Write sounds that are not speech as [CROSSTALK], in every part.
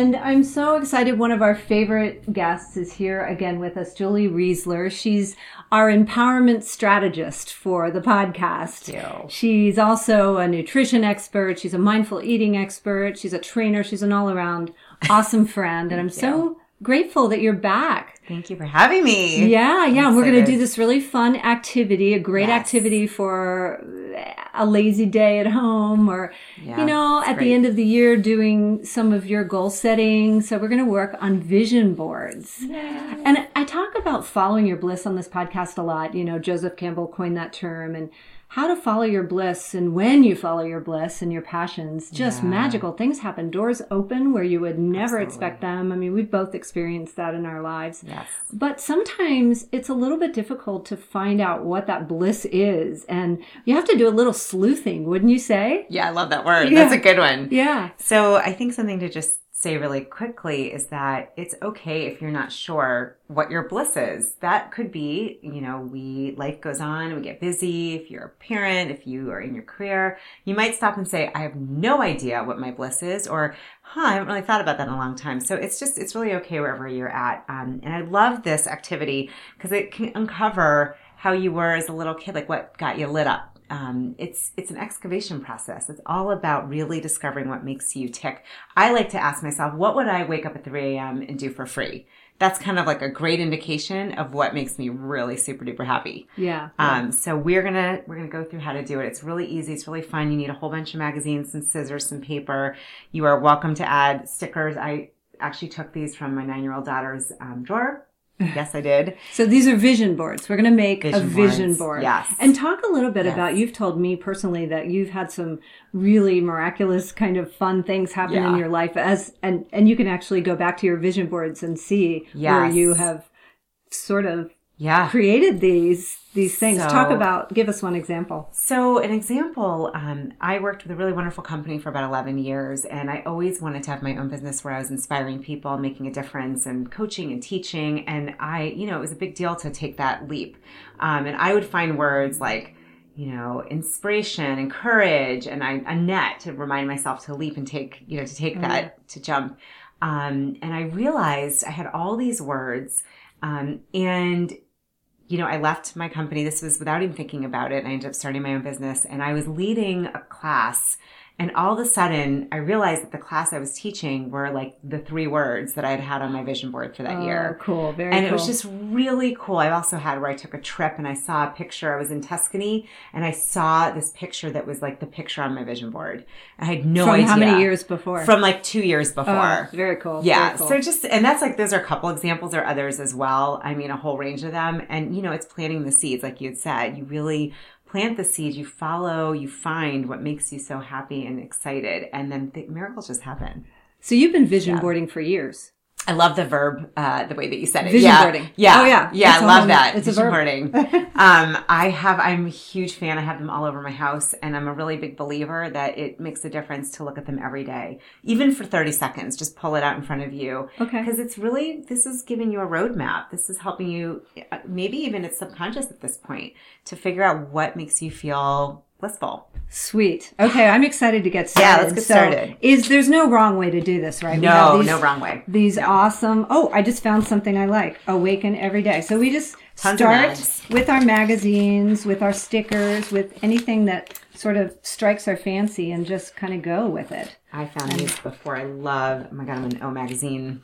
And I'm so excited. One of our favorite guests is here again with us, Julie Riesler. She's our empowerment strategist for the podcast. She's also a nutrition expert. She's a mindful eating expert. She's a trainer. She's an all around awesome friend. And I'm so grateful that you're back. Thank you for having me. Yeah, yeah. I'm We're going to do this really fun activity, a great Yes. activity for a lazy day at home or, Yeah, you know, at the end of the year doing some of your goal setting. So we're going to work on vision boards. And I talk about following your bliss on this podcast a lot. You know, Joseph Campbell coined that term and how to follow your bliss and when you follow your bliss and your passions, just Yeah. magical things happen. Doors open where you would never expect them. I mean, we've both experienced that in our lives. Yes. But sometimes it's a little bit difficult to find out what that bliss is. And you have to do a little sleuthing, wouldn't you say? Yeah, I love that word. Yeah. That's a good one. Yeah. So I think something to just say really quickly is that it's okay if you're not sure what your bliss is. That could be, you know, we life goes on, we get busy. If you're a parent, if you are in your career, you might stop and say, I have no idea what my bliss is, or huh, I haven't really thought about that in a long time. So it's just it's really okay wherever you're at. Um, and I love this activity because it can uncover how you were as a little kid, like what got you lit up um, it's it's an excavation process. It's all about really discovering what makes you tick. I like to ask myself, what would I wake up at 3 a.m. and do for free? That's kind of like a great indication of what makes me really super duper happy. Yeah. Um, so we're gonna we're gonna go through how to do it. It's really easy. It's really fun. You need a whole bunch of magazines, some scissors, some paper. You are welcome to add stickers. I actually took these from my nine year old daughter's um, drawer. [LAUGHS] Yes, I did. So these are vision boards. We're going to make a Vision vision boards, board. yes. And talk a little bit Yes. about, you've told me personally that you've had some really miraculous kind of fun things happen in your life as, and, and you can actually go back to your vision boards and see where you have sort of Yeah. created these, these things. talk about, give us one example. So, an example, um, I worked with a really wonderful company for about 11 years, and I always wanted to have my own business where I was inspiring people, making a difference, and coaching and teaching. And I, you know, it was a big deal to take that leap. Um, and I would find words like, you know, inspiration and courage, and I, a net to remind myself to leap and take, you know, to take that, to jump. Um, and I realized I had all these words, um, and you know, I left my company. This was without even thinking about it. I ended up starting my own business and I was leading a class. And all of a sudden, I realized that the class I was teaching were like the three words that I had had on my vision board for that Oh, year. cool. Very And cool. it was just really cool. I also had where I took a trip and I saw a picture. I was in Tuscany and I saw this picture that was like the picture on my vision board. I had no From idea. how many years before? From like two years oh, before. Oh, very cool. Yeah. Very cool. So just, and that's like, those are a couple examples or others as well. I mean, a whole range of them. And, you know, it's planting the seeds, like you had said. You really plant the seeds, you follow, you find what makes you so happy and excited. And then the miracles just happen. so you've been vision boarding for years. I love the verb, uh, the way that you said it. Vision yeah. boarding. Yeah. Oh, yeah. Yeah. It's I a love that. it's a Vision verb. boarding. [LAUGHS] um, I have, I'm a huge fan. I have them all over my house and I'm a really big believer that it makes a difference to look at them every day, even for 30 seconds. Just pull it out in front of you. Okay. Because it's really, this is giving you a roadmap. This is helping you, uh, maybe even it's subconscious at this point to figure out what makes you feel blissful. Sweet. Okay, I'm excited to get started. Yeah, let's get So, started. Is there's no wrong way to do this, right? We have No, these- no wrong way. These awesome. Oh, I just found something I like. Awaken every day. So we just Tons start with our magazines, with our stickers, with anything that sort of strikes our fancy, and just kind of go with it. I found these before. I love, oh my God, I'm an O magazine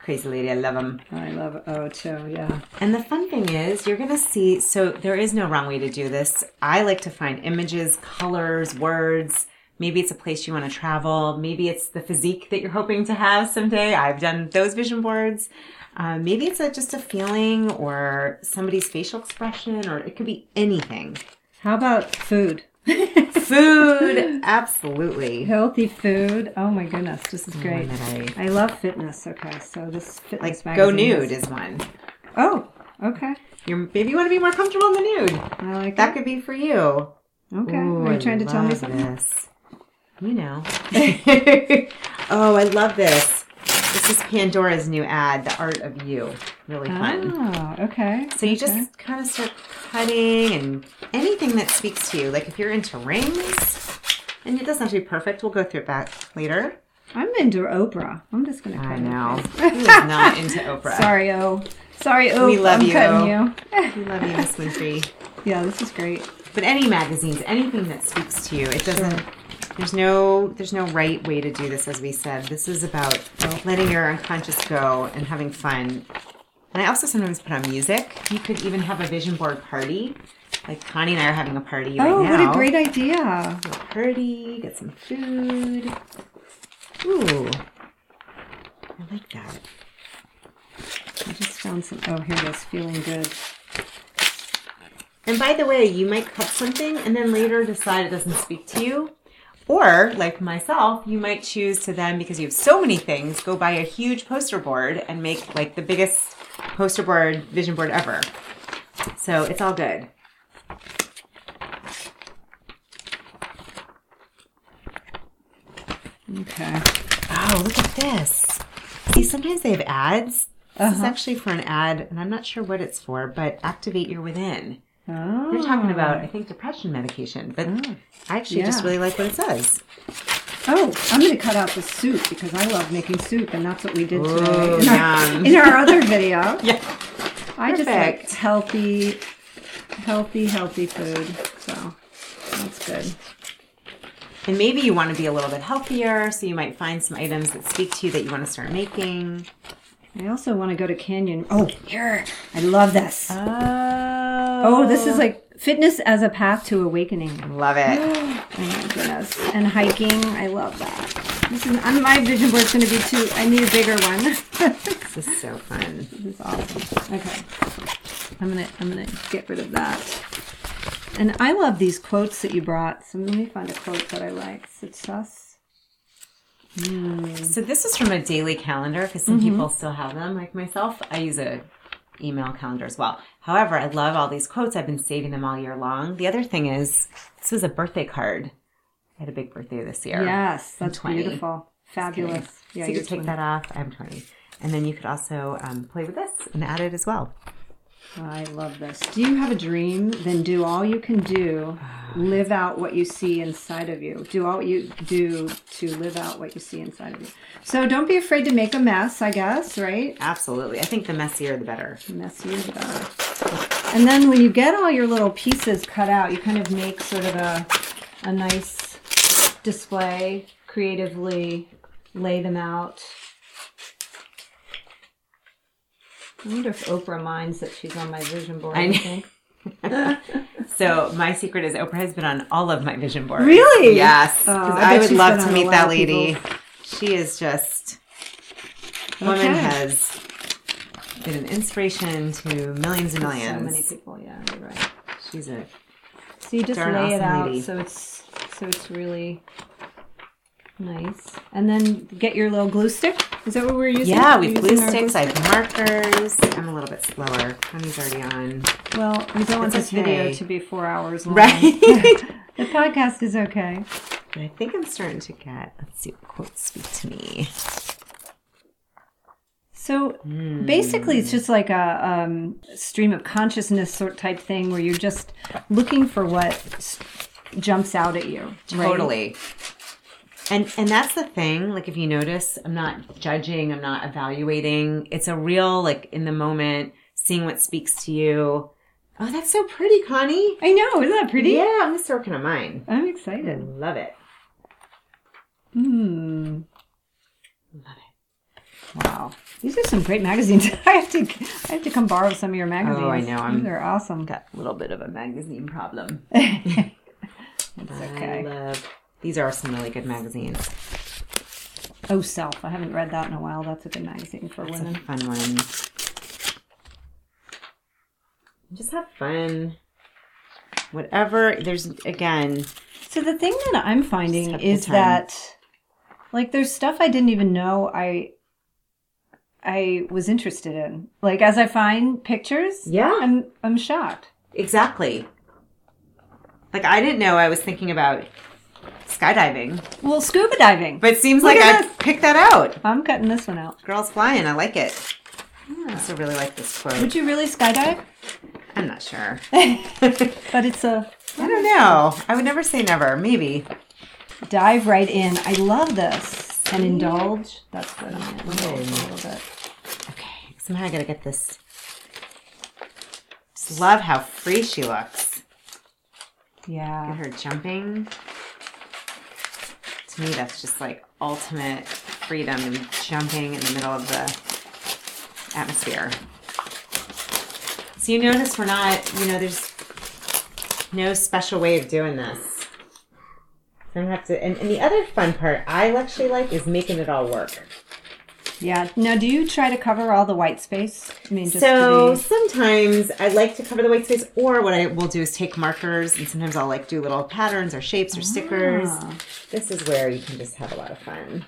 crazy lady. I love them. I love O too. Yeah. And the fun thing is, you're going to see, so there is no wrong way to do this. I like to find images, colors, words. Maybe it's a place you want to travel. Maybe it's the physique that you're hoping to have someday. I've done those vision boards. Um, maybe it's a, just a feeling or somebody's facial expression, or it could be anything. How about food? Food, [LAUGHS] absolutely. Healthy food. Oh my goodness, this is oh, great. that I I love fitness. Okay, so this fitness like. Go nude is- is one. Oh, okay. You're, maybe you want to be more comfortable in the nude. I like That that. could be for you. Okay. Ooh, Are you I trying to tell me something? This. You know. [LAUGHS] oh, I love this. This is Pandora's new ad, The Art of You. Really fun. Oh, okay. So you okay. just kind of start cutting and anything that speaks to you. Like if you're into rings, and it doesn't have to be perfect. We'll go through it back later. I'm into Oprah. I'm just gonna cut I know. Who is not [LAUGHS] into Oprah? Sorry, O. Sorry, O. We love I'm you. cutting you. We love you, Miss Winfrey. [LAUGHS] yeah, this is great. But any magazines, anything that speaks to you, it doesn't. There's no there's no right way to do this, as we said. This is about letting your unconscious go and having fun. And I also sometimes put on music. You could even have a vision board party. Like Connie and I are having a party right Oh, now. what a great idea. A party, get some food. Ooh. I like that. I just found some. Oh, here it is. Feeling good. And by the way, you might cut something and then later decide it doesn't speak to you. Or, like myself, you might choose to then, because you have so many things, go buy a huge poster board and make like the biggest poster board, vision board ever. So it's all good. Okay. Oh, look at this. See, sometimes they have ads. This is Uh-huh. actually for an ad, and I'm not sure what it's for, but activate your within. Oh. They're talking about, I think, depression medication, but I actually just really like what it says. Oh, I'm going to cut out the soup because I love making soup, and that's what we did today in, our, [LAUGHS] in our other video. [LAUGHS] Yeah. I just like Perfect. healthy, healthy, healthy food. So that's good. And maybe you want to be a little bit healthier, so you might find some items that speak to you that you want to start making. I also want to go to Canyon. Oh, here. I love this. Oh, Oh, this is like fitness as a path to awakening. love it. [GASPS] Oh my goodness. And hiking. I love that. This is on my vision board. It's going to be too. I need a bigger one. [LAUGHS] This is so fun. This is awesome. Okay. I'm gonna I'm gonna get rid of that. And I love these quotes that you brought. So let me find a quote that I like. Success. Hmm. So this is from a daily calendar because some mm-hmm. people still have them, like myself. I use a email calendar as well. However, I love all these quotes. I've been saving them all year long. The other thing is, this was a birthday card. I had a big birthday this year. Yes, that's 20. beautiful. Fabulous. Yeah, so you could take 20. that off. I'm 20. And then you could also um, play with this and add it as well. I love this. Do you have a dream? Then do all you can do. Live out what you see inside of you. Do all you do to live out what you see inside of you. So don't be afraid to make a mess, I guess, right? Absolutely. I think the messier, the better. The messier the better. And then when you get all your little pieces cut out, you kind of make sort of a, a nice display, creatively lay them out. I wonder if Oprah minds that she's on my vision board. I think. [LAUGHS] So my secret is Oprah has been on all of my vision boards. Really? Yes. Oh, I I, would love to meet that lady. people. She is just woman Okay. has been an inspiration to millions and millions. So many people, yeah, you're right. She's a So you just lay it out lady. so it's so it's really nice. And then get your little glue stick. Is that what we're using? yeah. We've glue sticks. I have markers. I'm a little bit slower. Connie's already on. Well, we don't want this video to be four hours long. Right. [LAUGHS] the [LAUGHS] podcast is okay. But I think I'm starting to get. Let's see what quotes speak to me. So Hmm. basically, it's just like a um, stream of consciousness sort type thing where you're just looking for what jumps out at you. right? And and that's the thing. Like if you notice, I'm not judging. I'm not evaluating. It's a real like in the moment, seeing what speaks to you. Oh, that's so pretty, Connie. I know, isn't that pretty? Yeah, I'm just working on mine. I'm excited. love it. Hmm. Love it. Wow. These are some great magazines. [LAUGHS] I have to I have to come borrow some of your magazines. Oh, I know, I'm- These are awesome. Got a little bit of a magazine problem. [LAUGHS] [LAUGHS] It's I okay. These are some really good magazines. Oh, Self. I haven't read that in a while. That's a good magazine for a women. fun one. Just have fun. whatever. There's again, So the thing that I'm finding Just have a is that like there's stuff I didn't even know I I was interested in. Like as I find pictures, Yeah. I'm I'm shocked. exactly. Like I didn't know I was thinking about skydiving, Well, scuba diving. but it seems Look like I this. picked that out. I'm cutting this one out. Girls flying, I like it. I also really like this quote. Would you really skydive? I'm not sure. [LAUGHS] [LAUGHS] But it's a I don't know. I would never say never. Maybe. dive right in. I love this. And indulge. That's good. I'm gonna indulge a little bit. Okay. Somehow I gotta get this. Just love how free she looks. Yeah. Get her jumping. To me, that's just like ultimate freedom and jumping in the middle of the atmosphere. So you notice we're not, you know, there's no special way of doing this. I don't have to. And, and the other fun part I actually like is making it all work. Yeah. Now, do you try to cover all the white space? I mean, just so be... sometimes I like to cover the white space, or what I will do is take markers, and sometimes I'll like do little patterns or shapes or stickers. Ah. This is where you can just have a lot of fun.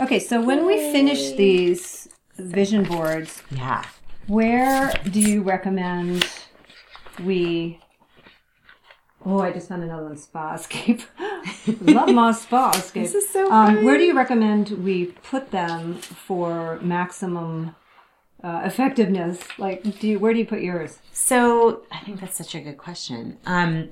Okay, so when we finish these vision boards, Yeah. where do you recommend we? Oh, I just found another one, Spa Escape. [LAUGHS] [LAUGHS] Love Moss Spa Escape. This is so Um, where do you recommend we put them for maximum uh, effectiveness? Like, do you, where do you put yours? So I think that's such a good question. Um,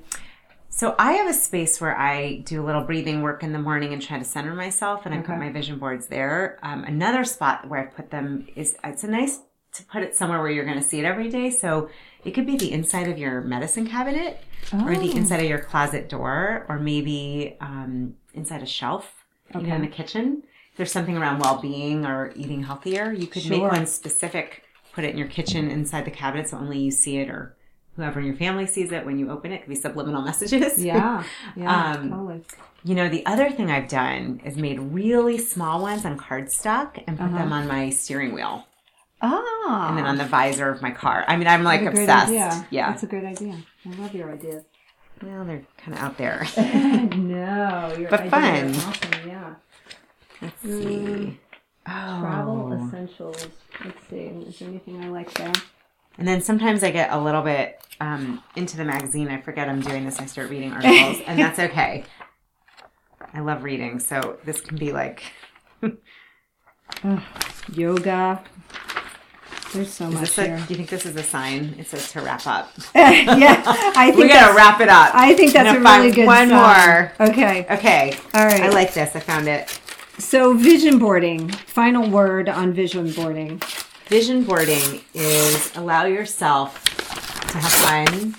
so I have a space where I do a little breathing work in the morning and try to center myself, and I put my vision boards there. Um, another spot where I put them is it's a nice to put it somewhere where you're going to see it every day. So it could be the inside of your medicine cabinet, or the Oh. inside of your closet door, or maybe um, inside a shelf. You know, in the kitchen. If there's something around well-being or eating healthier, you could make one specific. Put it in your kitchen inside the cabinet, so only you see it, or whoever in your family sees it when you open it. Could be subliminal [LAUGHS] messages. Yeah, yeah, Um, totally. You know, the other thing I've done is made really small ones on cardstock and put Uh-huh. them on my steering wheel Ah, and then on the visor of my car. I mean, I'm like obsessed. idea. Yeah. that's a great idea. I love your ideas. well, they're kind of out there. [LAUGHS] no, [LAUGHS] your But fun. awesome. Yeah. Let's see. Oh. Travel essentials. Let's see. Is there anything I like there? And then sometimes I get a little bit um, into the magazine. I forget I'm doing this. I start reading articles, and that's [LAUGHS] okay. I love reading, so this can be like Yoga. There's so much this a, here. do you think this is a sign? It says to wrap up. [LAUGHS] yeah, I [LAUGHS] think We gotta that's- wrap it up. I think that's a really good one sign. more. Okay. Okay. All right. I like this. I found it. So vision boarding. Final word on vision boarding. Vision boarding is allow yourself to have fun,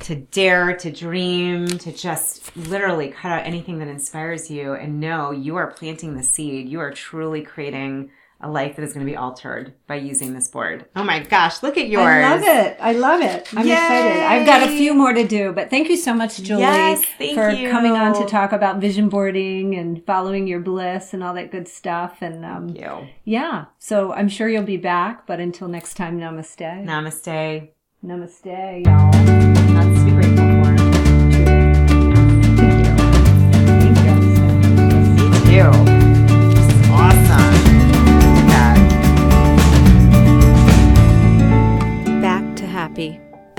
to dare, to dream, to just literally cut out anything that inspires you and know you are planting the seed. You are truly creating a life that is going to be altered by using this board. Oh my gosh, look at yours. I love it. I love it. I'm excited. I've got a few more to do, but thank you so much, Julie, Yes, thank for you. coming on to talk about vision boarding and following your bliss and all that good stuff. And um, Thank you. yeah, so I'm sure you'll be back. But until next time, namaste. Namaste. Namaste, y'all. Lots to